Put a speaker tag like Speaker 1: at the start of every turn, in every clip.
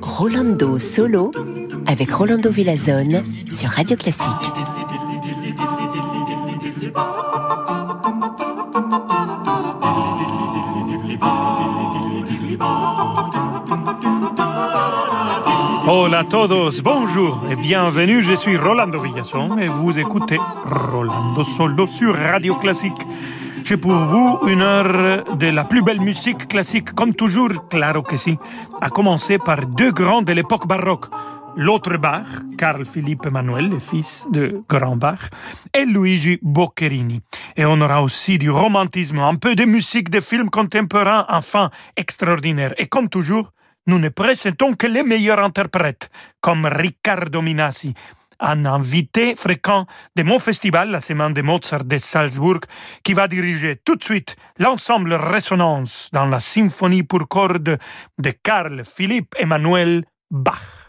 Speaker 1: Rolando Solo avec Rolando Villazone sur Radio Classique.
Speaker 2: Hola a todos, bonjour et bienvenue, je suis Rolando Villazone et vous écoutez Rolando Solo sur Radio Classique. Pour vous une heure de la plus belle musique classique, comme toujours, claro que si, à commencer par deux grands de l'époque baroque. L'autre Bach, Carl Philippe Emmanuel, le fils de Grand Bach, et Luigi Boccherini. Et on aura aussi du romantisme, un peu de musique de films contemporains, enfin extraordinaire. Et comme toujours, nous ne présentons que les meilleurs interprètes, comme Riccardo Minassi, un invité fréquent de mon festival, la semaine de Mozart de Salzbourg, qui va diriger tout de suite l'ensemble Résonance dans la symphonie pour cordes de Carl Philippe Emmanuel Bach.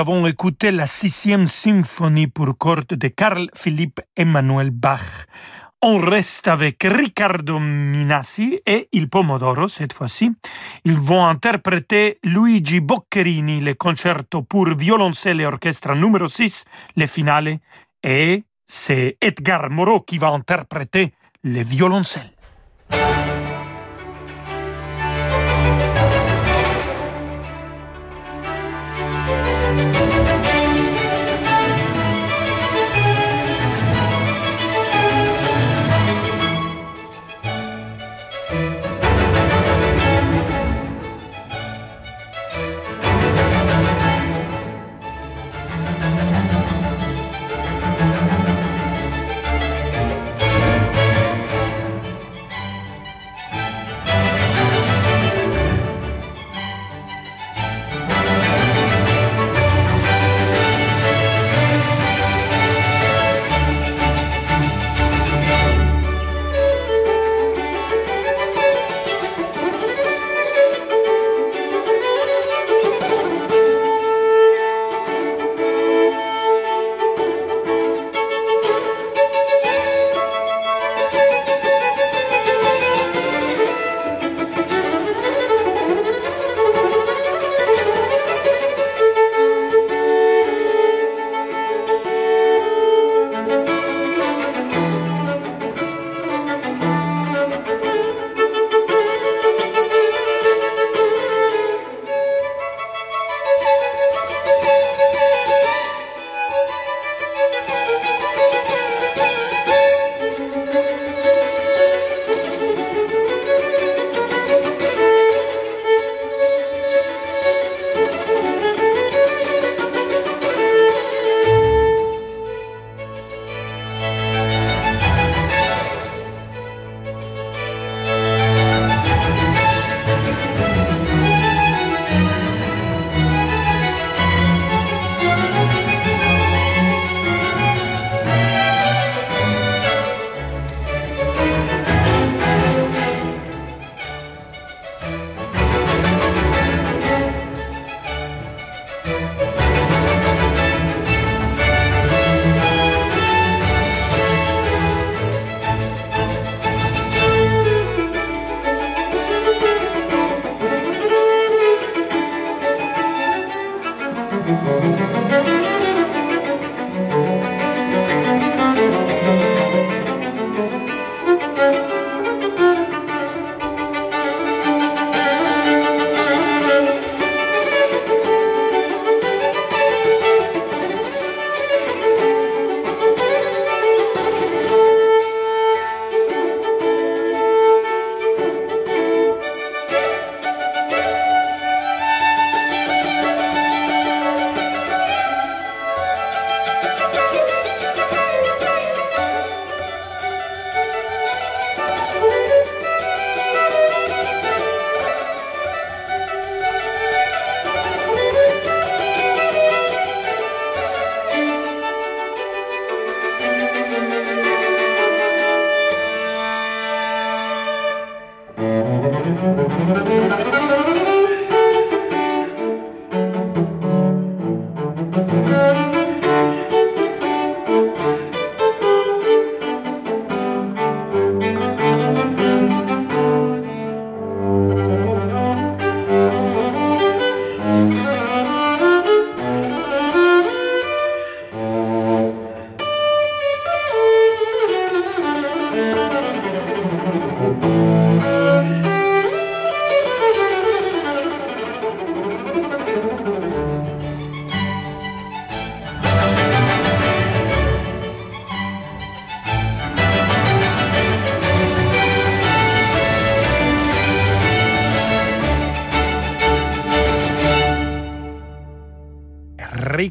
Speaker 2: Avons écouté la sixième symphonie pour cordes de Carl Philipp Emanuel Bach. On reste avec Riccardo Minassi et Il Pomodoro cette fois-ci. Ils vont interpréter Luigi Boccherini, le concerto pour violoncelle et orchestre numéro 6, le finale, et c'est Edgar Moreau qui va interpréter le violoncelle.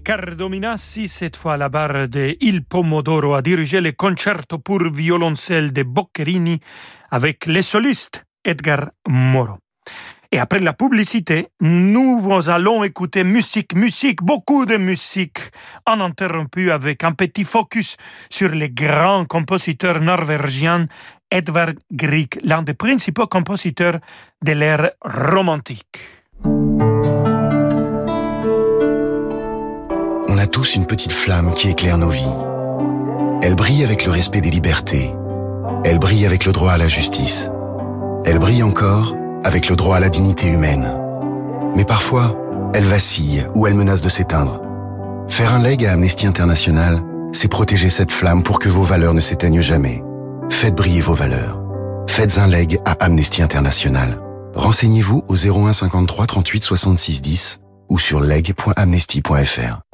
Speaker 2: Riccardo Minassi, cette fois à la barre de Il Pomodoro, a dirigé le concerto pour violoncelle de Boccherini avec les solistes Edgar Moro. Et après la publicité, nous allons écouter musique, musique, beaucoup de musique, uninterrompue avec un petit focus sur les grands compositeurs norvégiens Edvard Grieg, l'un des principaux compositeurs de l'ère romantique.
Speaker 3: Tous une petite flamme qui éclaire nos vies. Elle brille avec le respect des libertés. Elle brille avec le droit à la justice. Elle brille encore avec le droit à la dignité humaine. Mais parfois, elle vacille ou elle menace de s'éteindre. Faire un leg à Amnesty International, c'est protéger cette flamme pour que vos valeurs ne s'éteignent jamais. Faites briller vos valeurs. Faites un leg à Amnesty International. Renseignez-vous au 01 53 38 66 10 ou sur leg.amnesty.fr.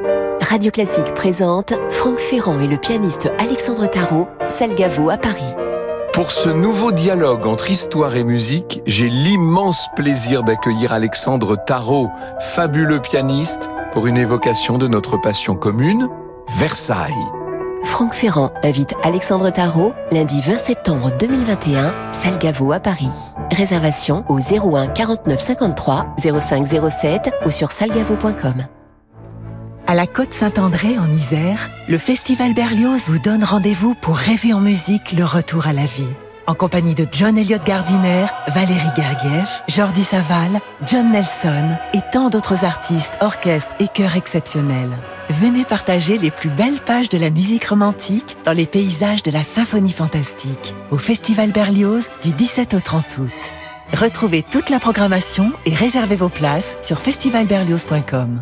Speaker 1: Radio Classique présente Franck Ferrand et le pianiste Alexandre Tarot, Salgavo à Paris.
Speaker 4: Pour ce nouveau dialogue entre histoire et musique, j'ai l'immense plaisir d'accueillir Alexandre Tarot, fabuleux pianiste, pour une évocation de notre passion commune, Versailles.
Speaker 1: Franck Ferrand invite Alexandre Tarot lundi 20 septembre 2021, Salgavo à Paris. Réservation au 01 49 53 05 07 ou sur salgavo.com.
Speaker 5: À la Côte Saint-André en Isère, le Festival Berlioz vous donne rendez-vous pour rêver en musique le retour à la vie. En compagnie de John Elliott Gardiner, Valérie Gergiev, Jordi Saval, John Nelson et tant d'autres artistes, orchestres et chœurs exceptionnels. Venez partager les plus belles pages de la musique romantique dans les paysages de la symphonie fantastique au Festival Berlioz du 17 au 30 août. Retrouvez toute la programmation et réservez vos places sur festivalberlioz.com.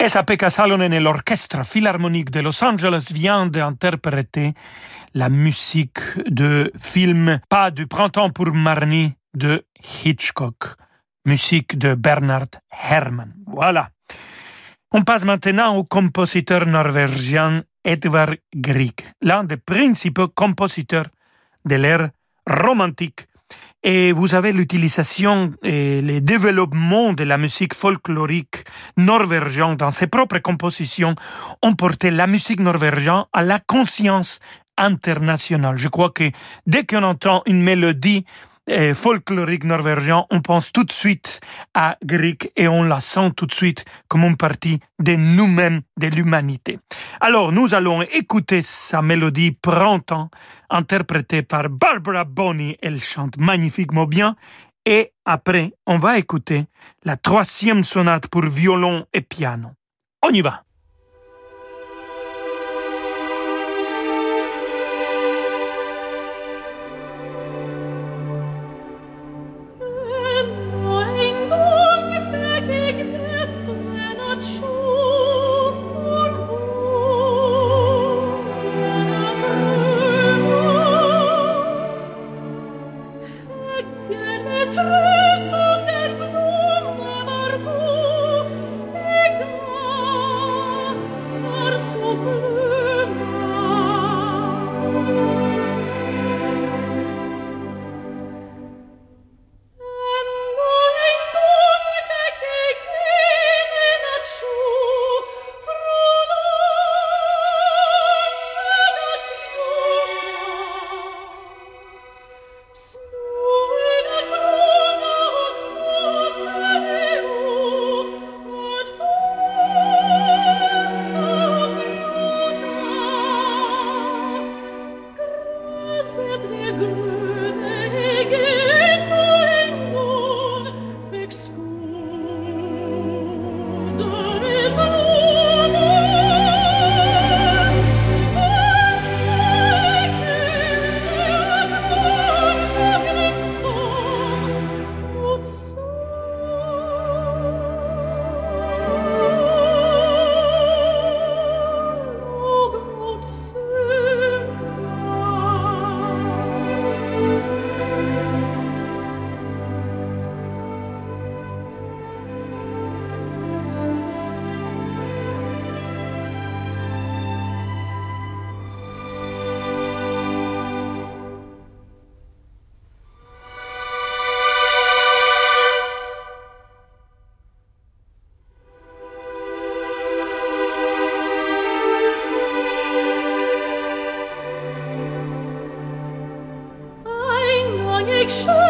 Speaker 2: S.A.P.K. Salonen et l'Orchestre Philharmonique de Los Angeles vient d'interpréter la musique de film Pas du printemps pour Marnie de Hitchcock, musique de Bernard Herrmann. Voilà. On passe maintenant au compositeur norvégien Edvard Grieg, l'un des principaux compositeurs de l'ère romantique et vous avez l'utilisation et le développement de la musique folklorique norvégienne dans ses propres compositions ont porté la musique norvégienne à la conscience internationale. Je crois que dès qu'on entend une mélodie eh, folklorique norvégien, on pense tout de suite à Grieg et on la sent tout de suite comme une partie de nous-mêmes, de l'humanité. Alors nous allons écouter sa mélodie Printemps, interprétée par Barbara Bonney. Elle chante magnifiquement bien. Et après, on va écouter la troisième sonate pour violon et piano. On y va. should.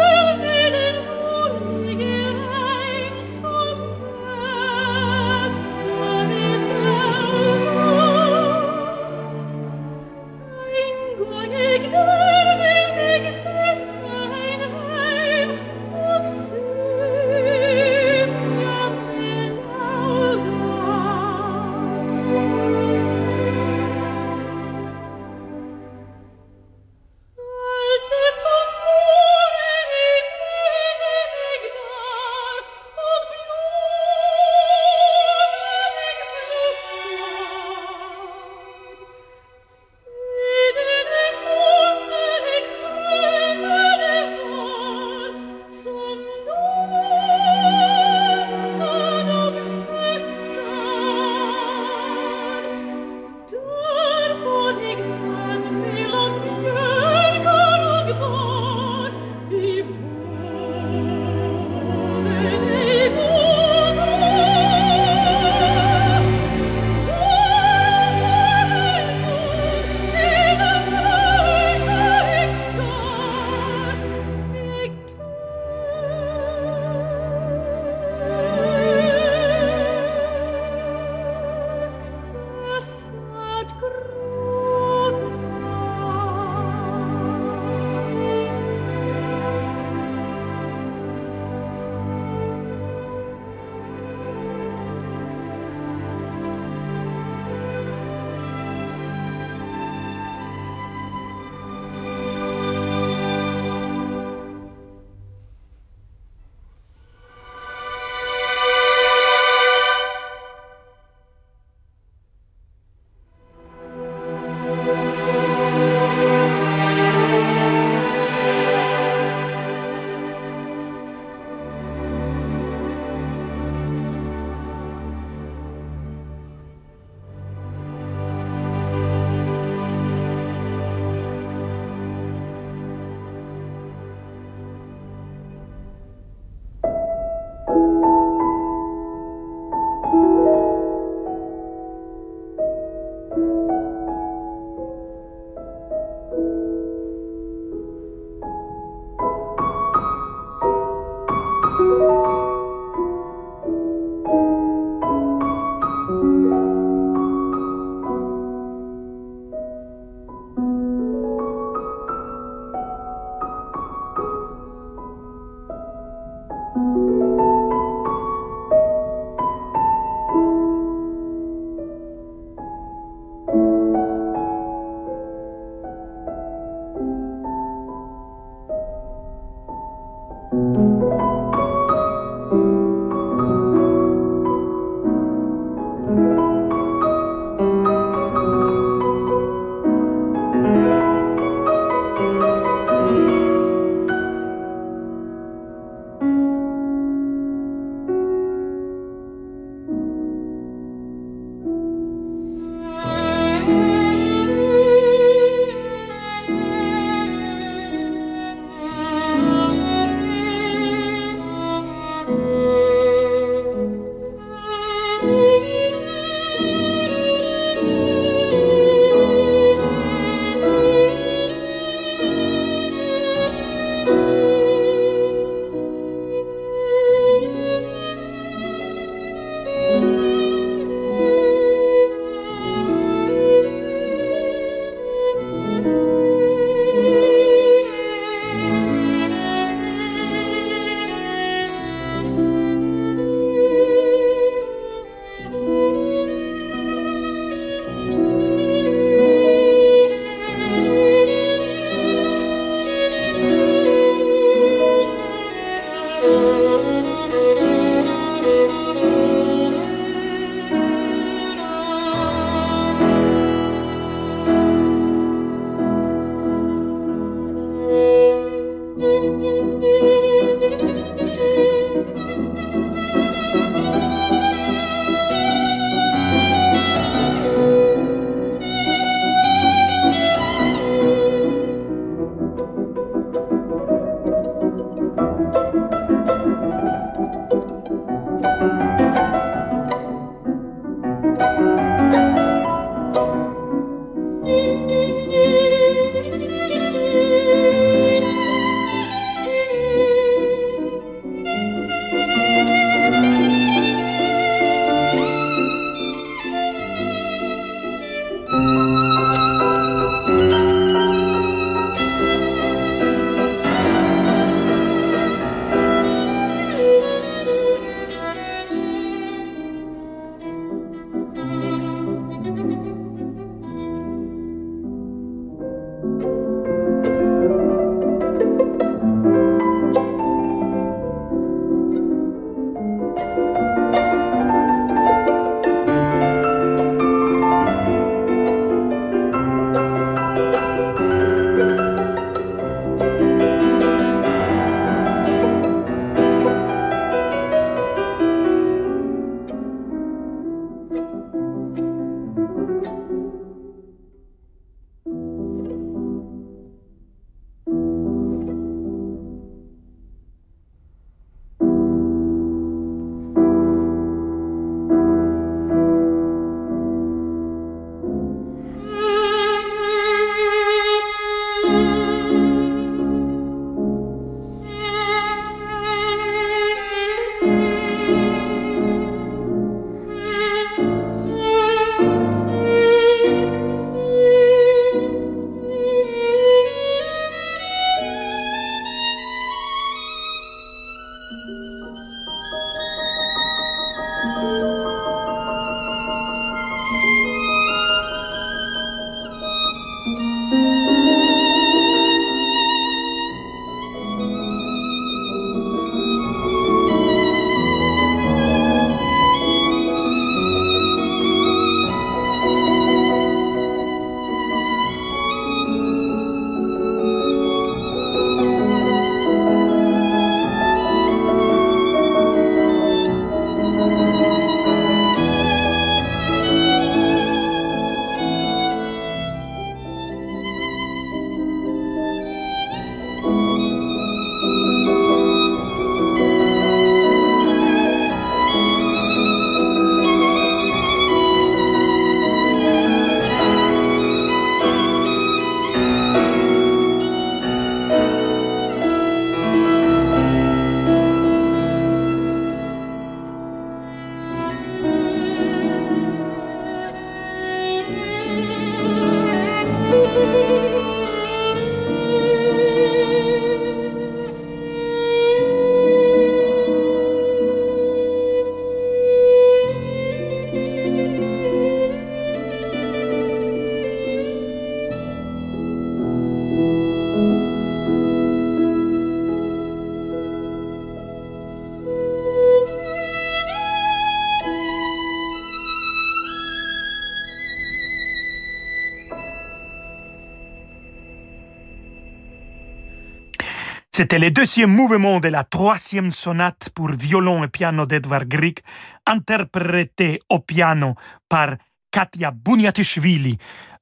Speaker 2: C'était le deuxième mouvement de la troisième sonate pour violon et piano d'Edvard Grieg, interprété au piano par Katia Bunyatishvili.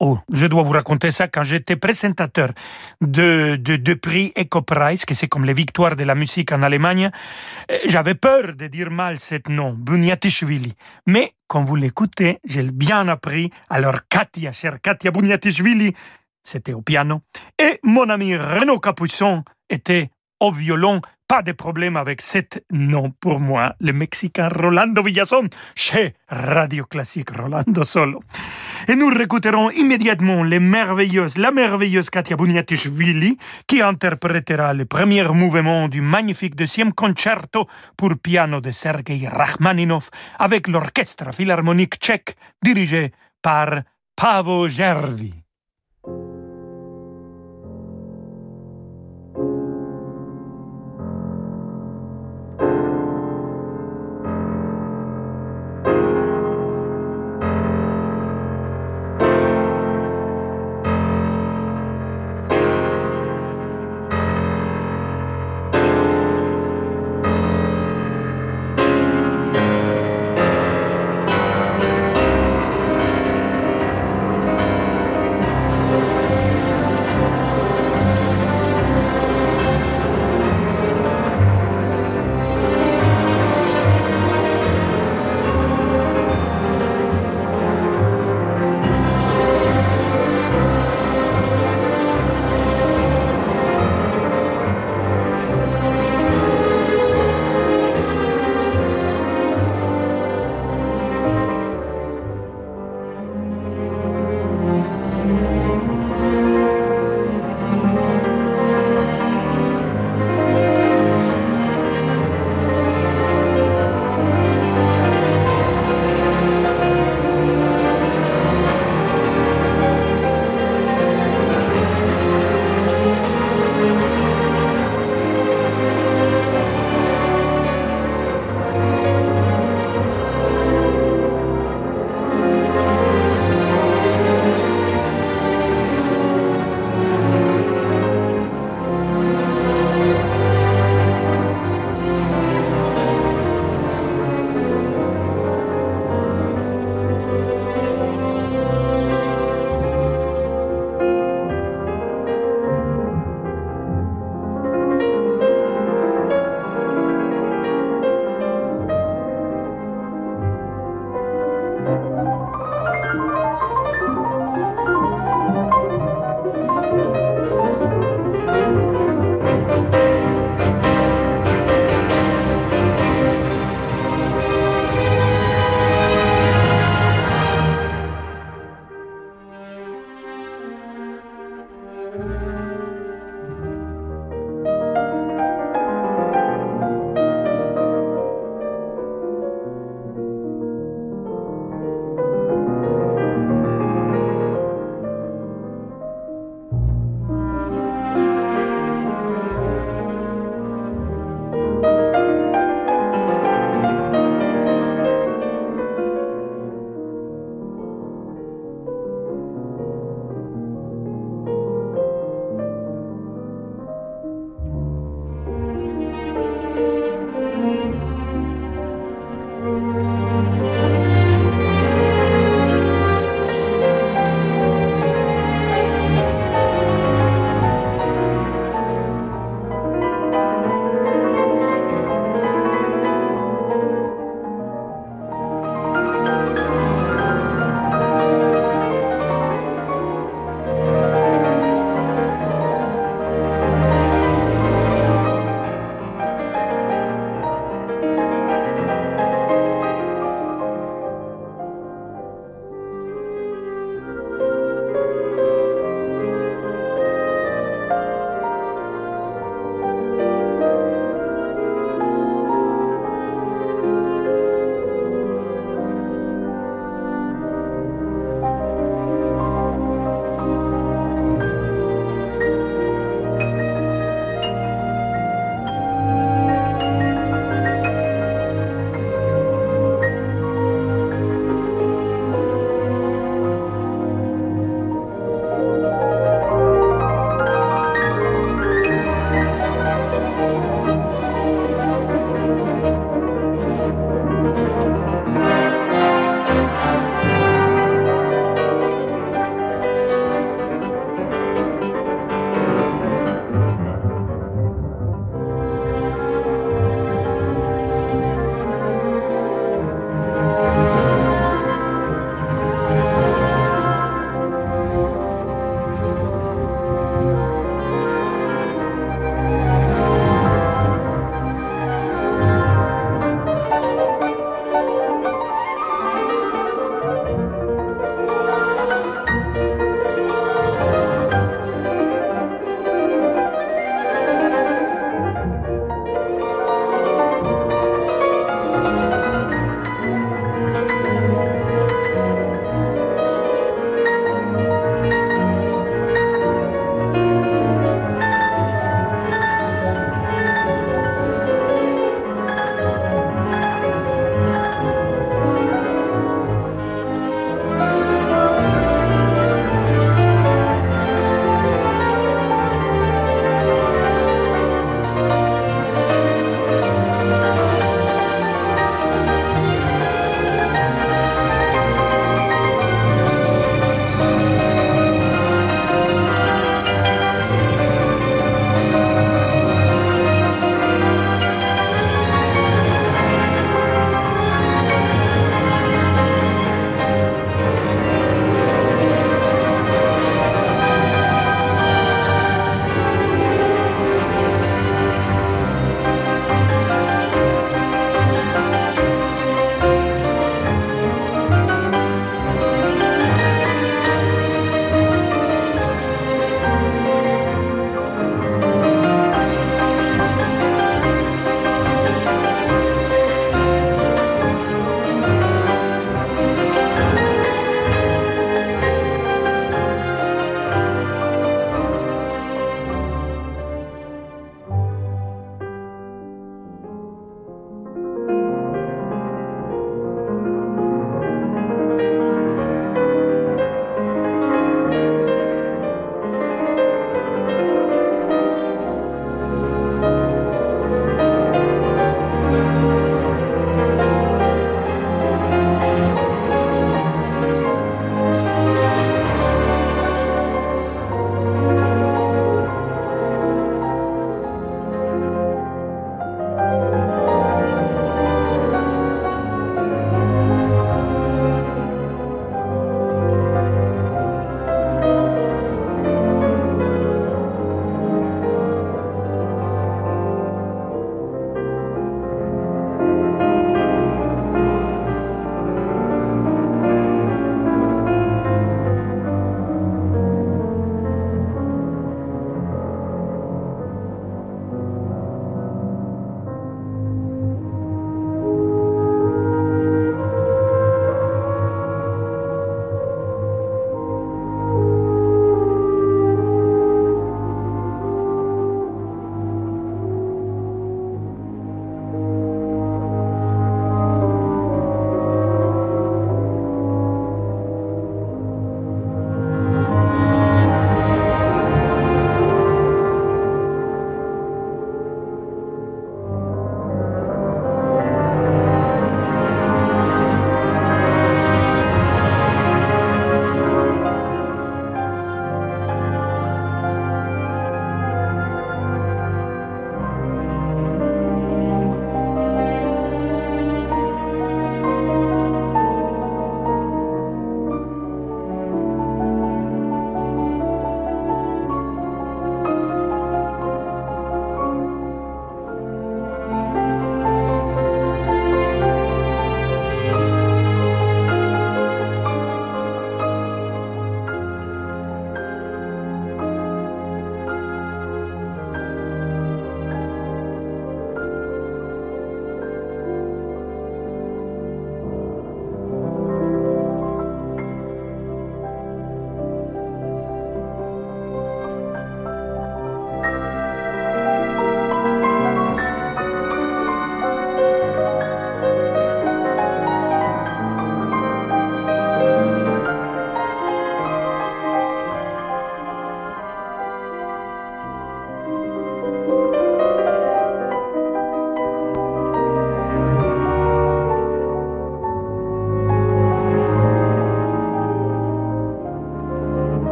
Speaker 2: Oh, je dois vous raconter ça quand j'étais présentateur de, de, prix EcoPrize, que c'est comme les victoires de la musique en Allemagne. Euh, j'avais peur de dire mal ce nom, Bunyatishvili. Mais quand vous l'écoutez, j'ai bien appris. Alors Katia, chère Katia Bunyatishvili, c'était au piano. Et mon ami Renaud Capuçon était au violon. Pas de problème avec cet nom pour moi, le Mexicain Rolando Villason, chez Radio Classique Rolando Solo. Et nous réécouterons immédiatement les merveilleuses, la merveilleuse Katia Bunyatishvili, qui interprétera le premier mouvement du magnifique deuxième concerto pour piano de Sergei Rachmaninov avec l'orchestre philharmonique tchèque dirigé par Pavo Gervi.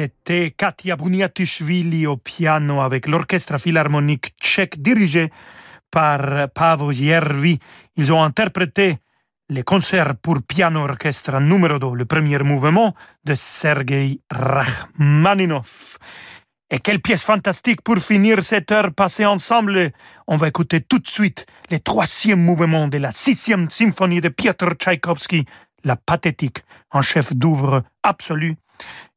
Speaker 2: C'était Katia Buniatishvili au piano avec l'orchestre philharmonique tchèque dirigé par Pavo Jervi. Ils ont interprété les concerts pour piano-orchestre numéro 2, le premier mouvement de Sergei Rachmaninov. Et quelle pièce fantastique pour finir cette heure passée ensemble. On va écouter tout de suite le troisième mouvement de la sixième symphonie de Piotr Tchaïkovski, la pathétique, en chef d'oeuvre absolu.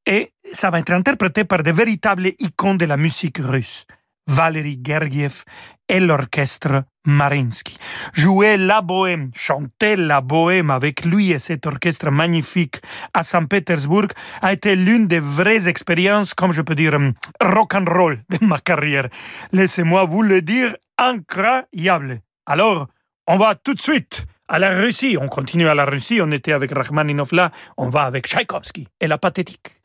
Speaker 2: Et ça va être interprété par de véritables icônes de la musique russe. Valery Gergiev et l'orchestre Marinsky. Jouer la bohème, chanter la bohème avec lui et cet orchestre magnifique à Saint-Pétersbourg a été l'une des vraies expériences, comme je peux dire, rock and roll de ma carrière. Laissez-moi vous le dire, incroyable. Alors, on va tout de suite à la Russie. On continue à la Russie. On était avec Rachmaninov là. On va avec Tchaïkovski et la pathétique.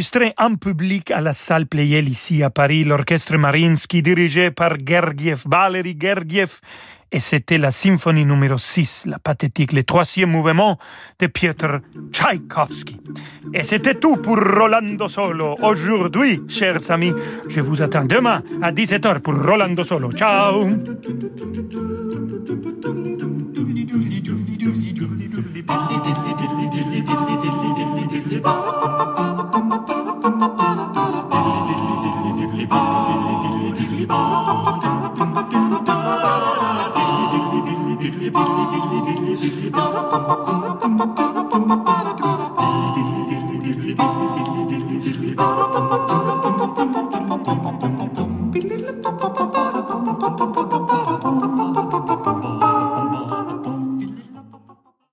Speaker 2: Enregistré en public à la salle Playel ici à Paris, l'orchestre Marinsky dirigé par Gergiev, Valery Gergiev, et c'était la symphonie numéro 6, la pathétique, le troisième mouvement de Piotr Tchaïkovski. Et c'était tout pour Rolando Solo. Aujourd'hui, chers amis, je vous attends demain à 17h pour Rolando Solo. Ciao Ba ba ba ba ba